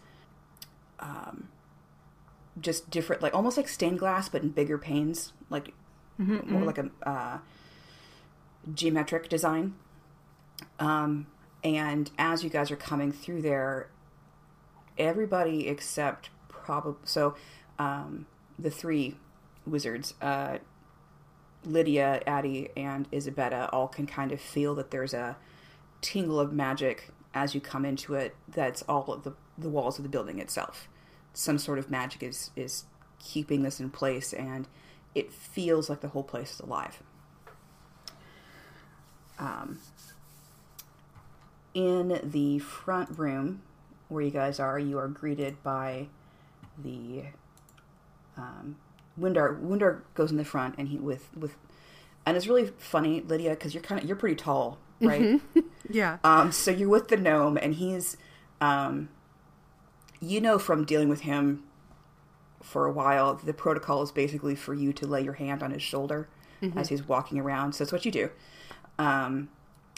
Um, just different, like almost like stained glass, but in bigger panes, like more like a uh, geometric design. Um, and as you guys are coming through there, everybody except probably so um, the three wizards, uh, Lydia, Addie, and Isabetta, all can kind of feel that there's a tingle of magic as you come into it. That's all of the the walls of the building itself. Some sort of magic is is keeping this in place, and it feels like the whole place is alive. Um, in the front room where you guys are, you are greeted by the um, Windar. Windar goes in the front, and he with with, and it's really funny, Lydia, because you're kind of you're pretty tall, right? [laughs] Yeah. Um, so you're with the gnome, and he's, um, you know, from dealing with him for a while, the protocol is basically for you to lay your hand on his shoulder as he's walking around. So that's what you do. Um,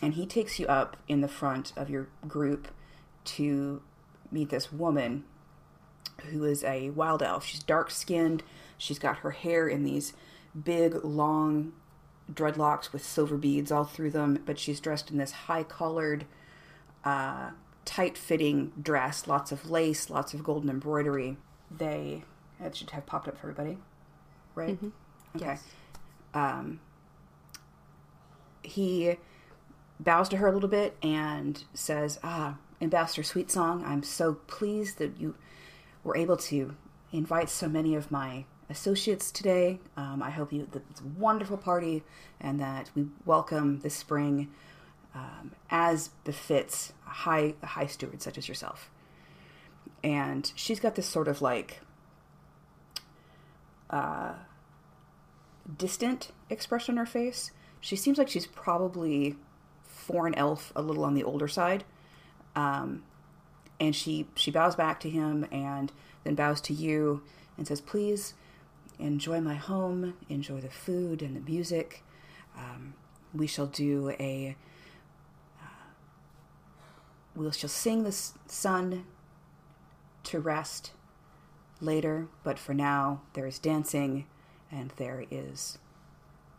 and he takes you up in the front of your group to meet this woman who is a wild elf. She's dark skinned. She's got her hair in these big, long dreadlocks with silver beads all through them, but she's dressed in this high collared, uh, tight fitting dress, lots of lace, lots of golden embroidery. They, that should have popped up for everybody, right? Okay. Um, he bows to her a little bit and says, Ah, Ambassador Sweet Song, I'm so pleased that you were able to invite so many of my associates today. Um, I hope you that it's a wonderful party and that we welcome this spring um, as befits a high a high steward such as yourself. And she's got this sort of like uh, distant expression on her face. She seems like she's probably for an elf, a little on the older side. Um, and she she bows back to him and then bows to you and says, "Please enjoy my home, enjoy the food and the music. Um, we shall do a. We shall sing the sun to rest later, but for now there is dancing and there is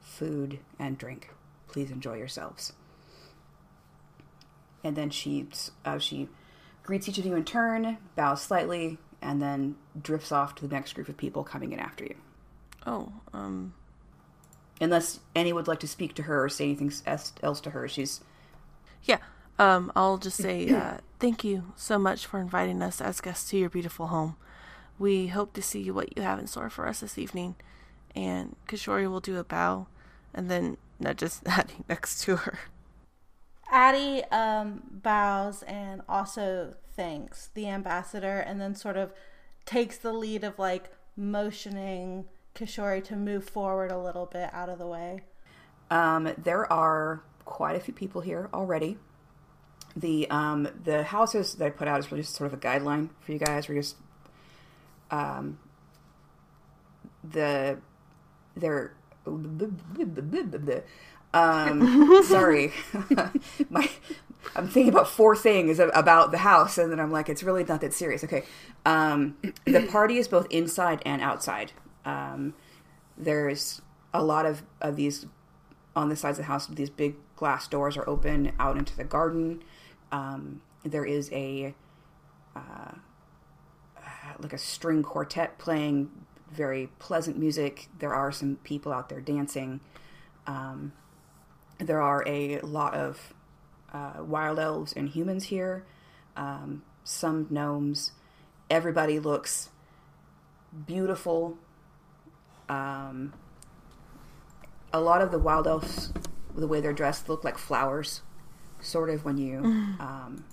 food and drink. Please enjoy yourselves." And then she uh, she greets each of you in turn, bows slightly, and then drifts off to the next group of people coming in after you. Oh, um, Unless any would like to speak to her or say anything else to her, she's yeah. Um, I'll just say [clears throat] uh, thank you so much for inviting us as guests to your beautiful home. We hope to see what you have in store for us this evening. And Kishori will do a bow, and then nudges [laughs] Addie next to her. Addie um, bows and also thanks the ambassador and then sort of takes the lead of like motioning Kishori to move forward a little bit out of the way. Um, there are quite a few people here already. The um, the houses that I put out is really just sort of a guideline for you guys. We're just um, the they're Um, [laughs] sorry, [laughs] my I'm thinking about four things about the house, and then I'm like, it's really not that serious. Okay, um, the [clears throat] party is both inside and outside. Um, there's a lot of, of these on the sides of the house. These big glass doors are open out into the garden. Um, there is a uh, like a string quartet playing very pleasant music. There are some people out there dancing. Um, there are a lot of uh, wild elves and humans here, um, some gnomes. Everybody looks beautiful. Um, a lot of the wild elves, the way they're dressed, look like flowers. Sort of when you, um,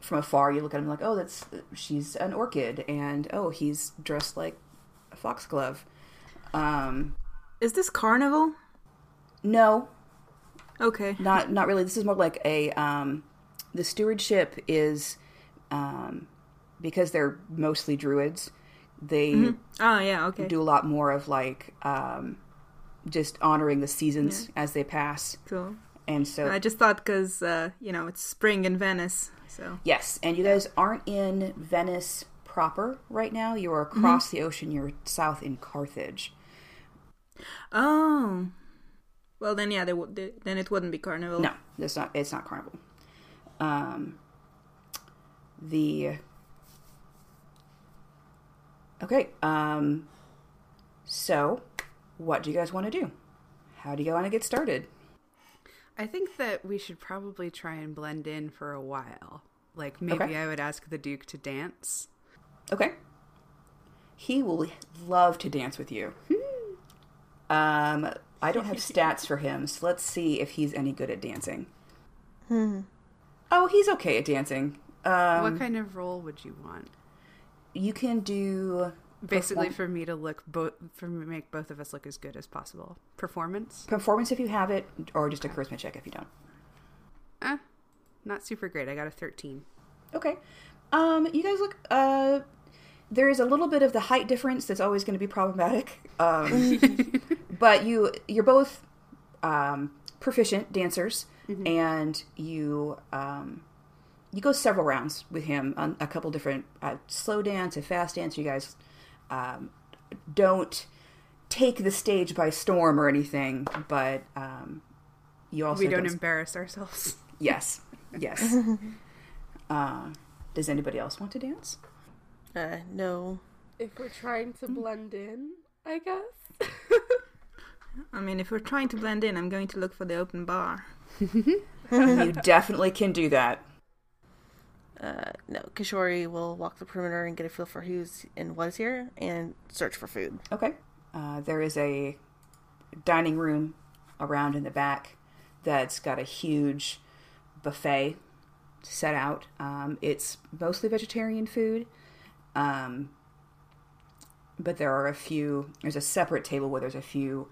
from afar, you look at them like, oh, that's she's an orchid, and oh, he's dressed like a foxglove. Um, Is this carnival? no, Okay. not not really. This is more like a um, the stewardship is um, because they're mostly druids. They Oh yeah. Okay. do a lot more of like um, just honoring the seasons as they pass, Cool. And so I just thought because uh, you know it's spring in Venice, so yes. And you guys aren't in Venice proper right now. You are across the ocean. You're south in Carthage. oh, well then yeah, they would they, then it wouldn't be carnival. No, it's not. It's not carnival. Um, the okay. Um, so what do you guys want to do? How do you want to get started? I think that we should probably try and blend in for a while. Like maybe Okay. I would ask the Duke to dance. Okay. He will love to dance with you. Um, I don't have [laughs] stats for him, so let's see if he's any good at dancing. Hmm. Oh, he's okay at dancing. Um, what kind of role would you want? you can do Basically, for me to look both for me make both of us look as good as possible. Performance? performance if you have it, or just a charisma check if you don't. Eh, not super great. I got a thirteen. Okay. Um, you guys look. Uh, there is a little bit of the height difference that's always going to be problematic. Um, [laughs] but you you're both um, proficient dancers, and you um, you go several rounds with him on a couple different uh, slow dance, a fast dance. You guys um, don't take the stage by storm or anything, but um, you also we don't don't- embarrass ourselves. Yes, [laughs] yes. uh, does anybody else want to dance? Uh, no. If we're trying to blend in, I guess. [laughs] I mean, if we're trying to blend in, I'm going to look for the open bar. [laughs] you definitely can do that. Uh, no. Kishori will walk the perimeter and get a feel for who's and what is here and search for food. Okay. Uh, there is a dining room around in the back that's got a huge buffet set out. Um, it's mostly vegetarian food, um, but there are a few. There's a separate table where there's a few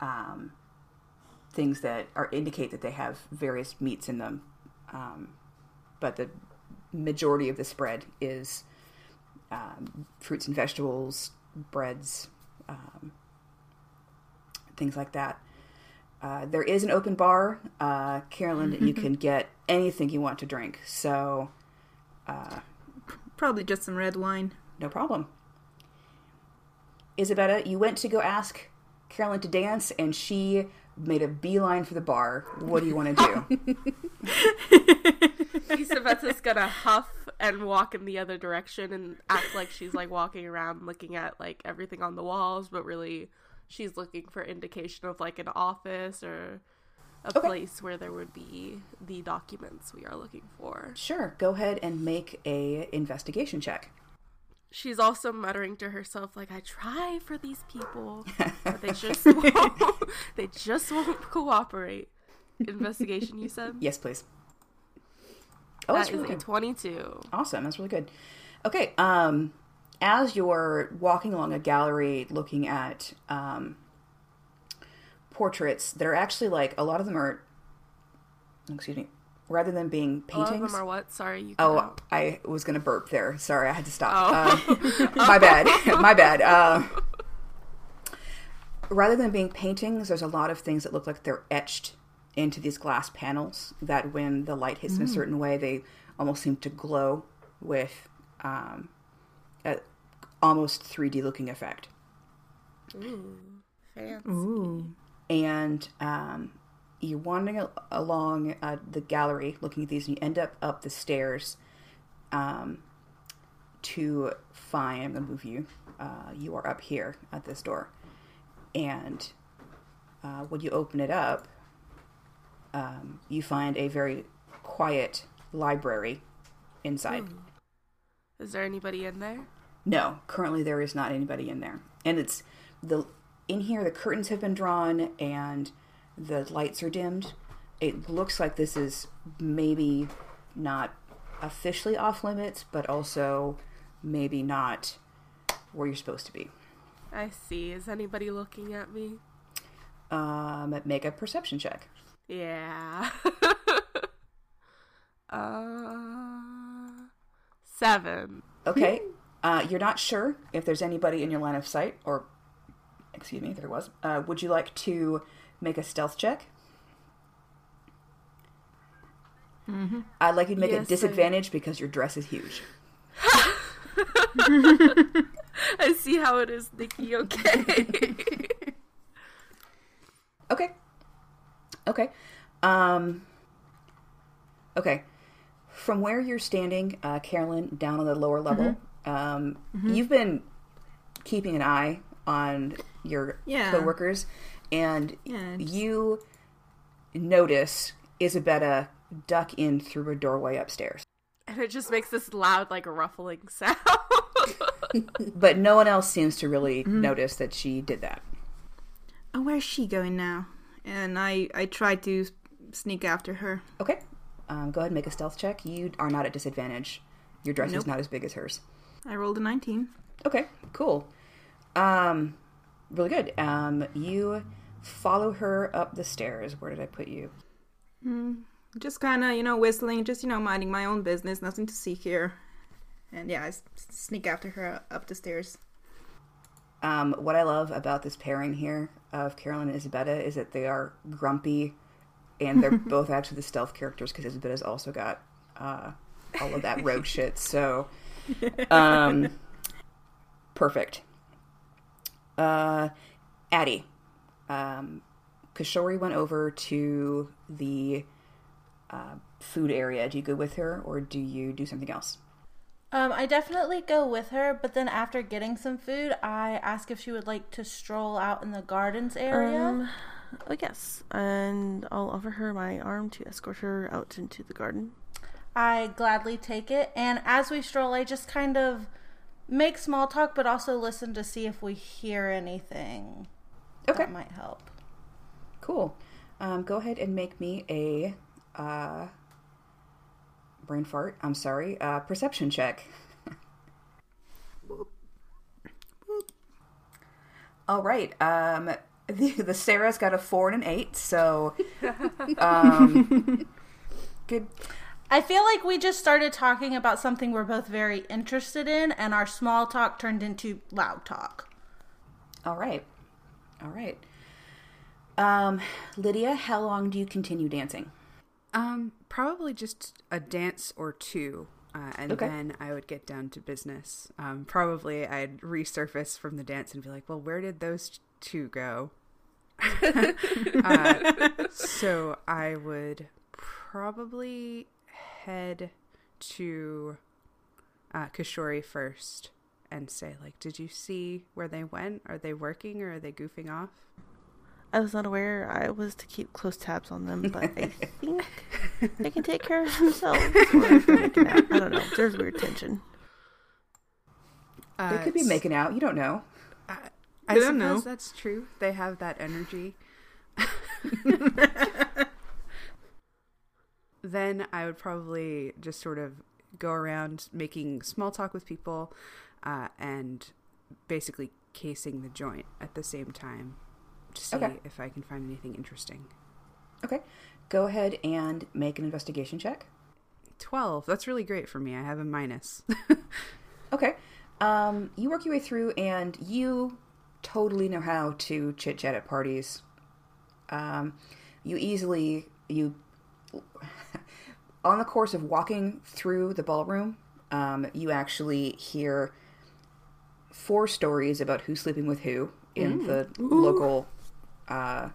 um, things that are indicate that they have various meats in them, um, but the majority of the spread is um, fruits and vegetables, breads, um, things like that. Uh, there is an open bar, uh, Carolyn. you can get anything you want to drink, so Probably just some red wine. no problem. Isabetta, you went to go ask Carolyn to dance, and she made a beeline for the bar. What do you want to do? [laughs] Isabetta's gonna huff and walk in the other direction and act like she's like walking around looking at like everything on the walls, but really she's looking for indication of like an office or a Okay. place where there would be the documents we are looking for. sure, go ahead and make a investigation check. She's also muttering to herself like I try for these people, but they [laughs] just won't, they just won't cooperate. Investigation, you said? Yes, please. Oh, That that's really good. 22. Awesome. That's really good. Okay. Um, as you're walking along a gallery looking at um, portraits that are actually like a lot of them are, excuse me, rather than being A lot of paintings. them are what? Sorry, you Oh, out. I was going to burp there. Sorry, I had to stop. Oh. Uh, [laughs] my bad. [laughs] my bad. Uh, rather than being paintings, there's a lot of things that look like they're etched into these glass panels. That when the light hits in a certain way, they almost seem to glow with um, a almost 3D looking effect. Ooh, Fancy. Ooh. and um, you're wandering along uh, the gallery looking at these, and you end up up the stairs um, to find. I'm going to move you. Uh, you are up here at this door, and uh, when you open it up, um, you find a very quiet library inside. Is there anybody in there? No, currently there is not anybody in there. And it's the in here the curtains have been drawn and the lights are dimmed. It looks like this is maybe not officially off limits, but also maybe not where you're supposed to be. I see. Is anybody looking at me? Um, make a perception check. Yeah. [laughs] uh, seven. Okay. uh, you're not sure if there's anybody in your line of sight, or excuse me, there was. Uh, would you like to make a stealth check? I'd like you to make Yes, a I- disadvantage because your dress is huge. [laughs] I see how it is, Nikki. Okay. [laughs] Okay. Okay. Um. Okay. From where you're standing, uh, Carolyn, down on the lower level, um, you've been keeping an eye on your Yeah. coworkers, and Yeah, just- you notice Isabetta duck in through a doorway upstairs, and it just makes this loud, like ruffling sound. [laughs] but no one else seems to really notice that she did that. Oh, where's she going now? And I I tried to sneak after her. Okay. Um, go ahead and make a stealth check. You are not at disadvantage. Your dress is not as big as hers. I rolled a 19. Okay, cool. Um, really good. Um, you follow her up the stairs. Where did I put you? Just kind of, you know, whistling, just, you know, minding my own business, nothing to see here. And yeah, I s- sneak after her up the stairs. Um, what I love about this pairing here of Carolyn and Isabetta is that they are grumpy, and they're [laughs] both actually the stealth characters because Isabetta's also got uh, all of that rogue [laughs] shit. So, [laughs] um, perfect. Uh, Addie, um, Kishori went over to the uh, food area. Do you go with her, or do you do something else? Um, I definitely go with her, but then after getting some food, I ask if she would like to stroll out in the gardens area. Um, oh yes, and I'll offer her my arm to escort her out into the garden. I gladly take it, and as we stroll, I just kind of make small talk, but also listen to see if we hear anything Okay. that might help. Cool. Um, go ahead and make me a uh, brain fart. I'm sorry. Uh, perception check. All right. Um, the, [laughs] the Sarah's got a four and an eight, so um, good. I feel like we just started talking about something we're both very interested in, and our small talk turned into loud talk. All right. All right. Um, Lydia, how long do you continue dancing? Um, probably just a dance or two, uh, and Okay. then I would get down to business. Um, probably I'd resurface from the dance and be like, "Well, where did those two go?" [laughs] uh, so I would probably head to uh, Kishori first and say, like, "Did you see where they went? Are they working or are they goofing off?" I was not aware I was to keep close tabs on them, but I [laughs] think they can take care of themselves. Or if they're making out. I don't know. There's weird tension. They could be Uh, making out. You don't know. I I suppose don't know. that's true. They have that energy. [laughs] then I would probably just sort of go around making small talk with people uh, and basically casing the joint at the same time to see Okay. if I can find anything interesting. Okay. Go ahead and make an investigation check. 12. That's really great for me. I have a minus. [laughs] Okay. Um, you work your way through and you totally know how to chit chat at parties. Um, you easily you [laughs] on the course of walking through the ballroom, um, you actually hear four stories about who's sleeping with who in the local uh,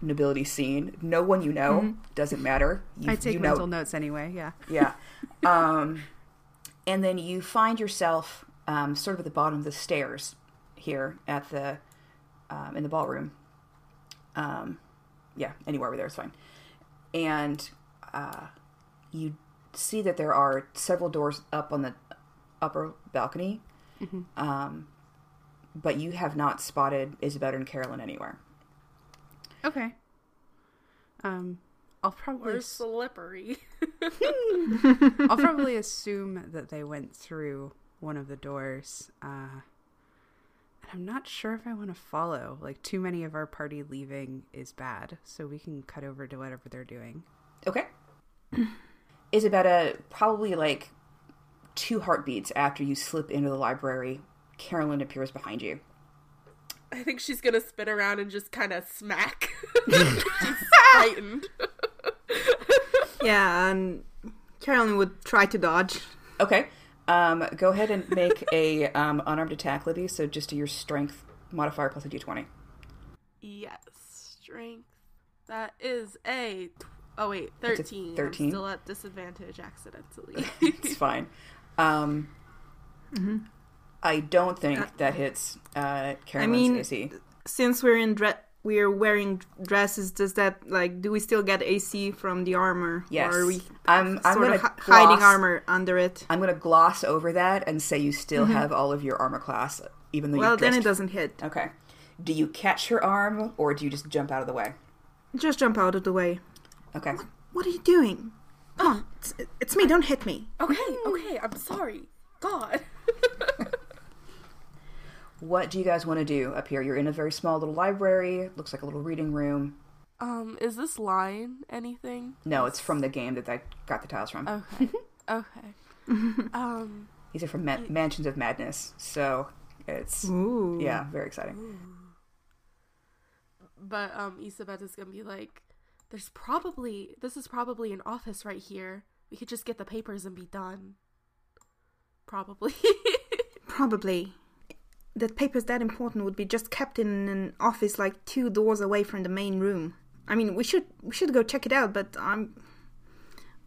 nobility scene. No one you know doesn't matter. You, I take you know, mental notes anyway. Yeah. yeah. [laughs] Um, and then you find yourself um, sort of at the bottom of the stairs here at the um, in the ballroom. Um, yeah, anywhere over there is fine. And uh, you see that there are several doors up on the upper balcony, um, but you have not spotted Isabetta and Carolyn anywhere. Okay. Um, I'll probably We're slippery. [laughs] I'll probably assume that they went through one of the doors. Uh, and I'm not sure if I want to follow. Like, too many of our party leaving is bad, so we can cut over to whatever they're doing. Okay. Isabetta, probably like two heartbeats after you slip into the library, Carolyn appears behind you. I think she's gonna spin around and just kind of smack. [laughs] she's frightened. Yeah, and Carolyn would try to dodge. Okay. Um, go ahead and make a um, unarmed attack, Libby. So just do your strength modifier plus a d20. yes, strength. That is a. Tw- oh wait, That's thirteen. 13. Still at disadvantage accidentally. [laughs] It's fine. Um, I don't think uh, that hits uh, Carolyn's mean- AC. Since we're in dre- we're wearing dresses, does that like do we still get AC from the armor? Yes. Or are we I'm, I'm sort of to hiding armor under it? I'm going to gloss over that and say you still mm-hmm. have all of your armor class, even though Well, then it doesn't hit. Okay. Do you catch your arm or do you just jump out of the way? Just jump out of the way. Okay. What are you doing? Come on, it's, it's me. Don't hit me. okay, mm. okay, I'm sorry. God. [laughs] What do you guys want to do up here? You're in a very small little library. Looks like a little reading room. um, is this line anything? No, it's from the game that I got the tiles from. Okay. [laughs] okay. um, These are from Ma- Mansions of Madness. So it's Ooh. yeah, very exciting. but um, Isabetta's gonna be like, "There's probably this is probably an office right here. We could just get the papers and be done." Probably. [laughs] Probably. That paper's that important would be just kept in an office like two doors away from the main room. I mean, we should we should go check it out, but I'm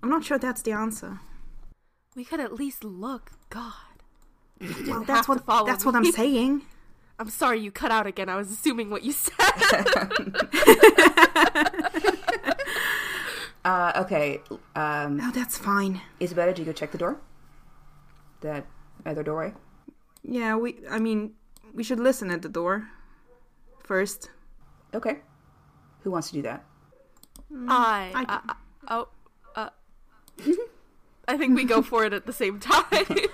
I'm not sure that's the answer. we could at least look. God. Well, that's what follow that's me. what I'm saying. [laughs] I'm sorry you cut out again. I was assuming what you said. [laughs] Uh, okay, um, Oh, that's fine. Isabetta, do you go check the door? That other doorway. Yeah, we. I mean, we should listen at the door first. Okay. Who wants to do that? I, I I, I- oh, uh, I think we go [laughs] for it at the same time. [laughs]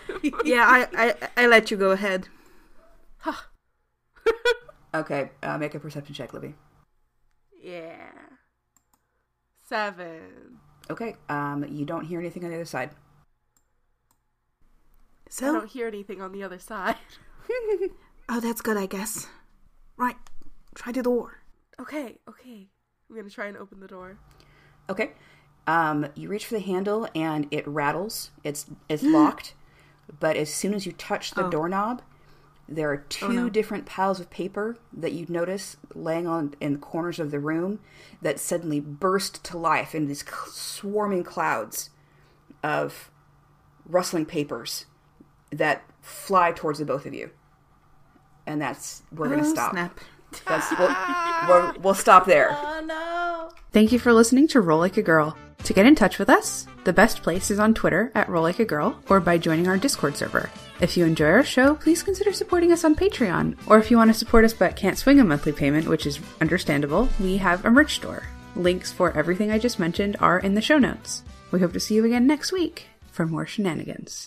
Yeah, I I, I let you go ahead. Huh. [sighs] Okay, uh, make a perception check, Libby. yeah. Seven. Okay, um, you don't hear anything on the other side. So I don't hear anything on the other side. [laughs] oh, that's good, I guess. Right, try the door. Okay, okay. I'm gonna try and open the door. Okay. Um, you reach for the handle and it rattles. It's it's [gasps] locked, but as soon as you touch the Oh. doorknob, there are two no. different piles of paper that you notice laying on in the corners of the room that suddenly burst to life in these cl- swarming clouds of rustling papers that fly towards the both of you. And that's we're gonna Oh, stop. Snap. That's we'll, we'll, we'll stop there. [laughs] Oh no. Thank you for listening to Roll Like a Girl. To get in touch with us, the best place is on Twitter at Roll Like a Girl or by joining our Discord server. If you enjoy our show, please consider supporting us on Patreon. Or if you want to support us but can't swing a monthly payment, which is understandable, we have a merch store. Links for everything I just mentioned are in the show notes. We hope to see you again next week for more shenanigans.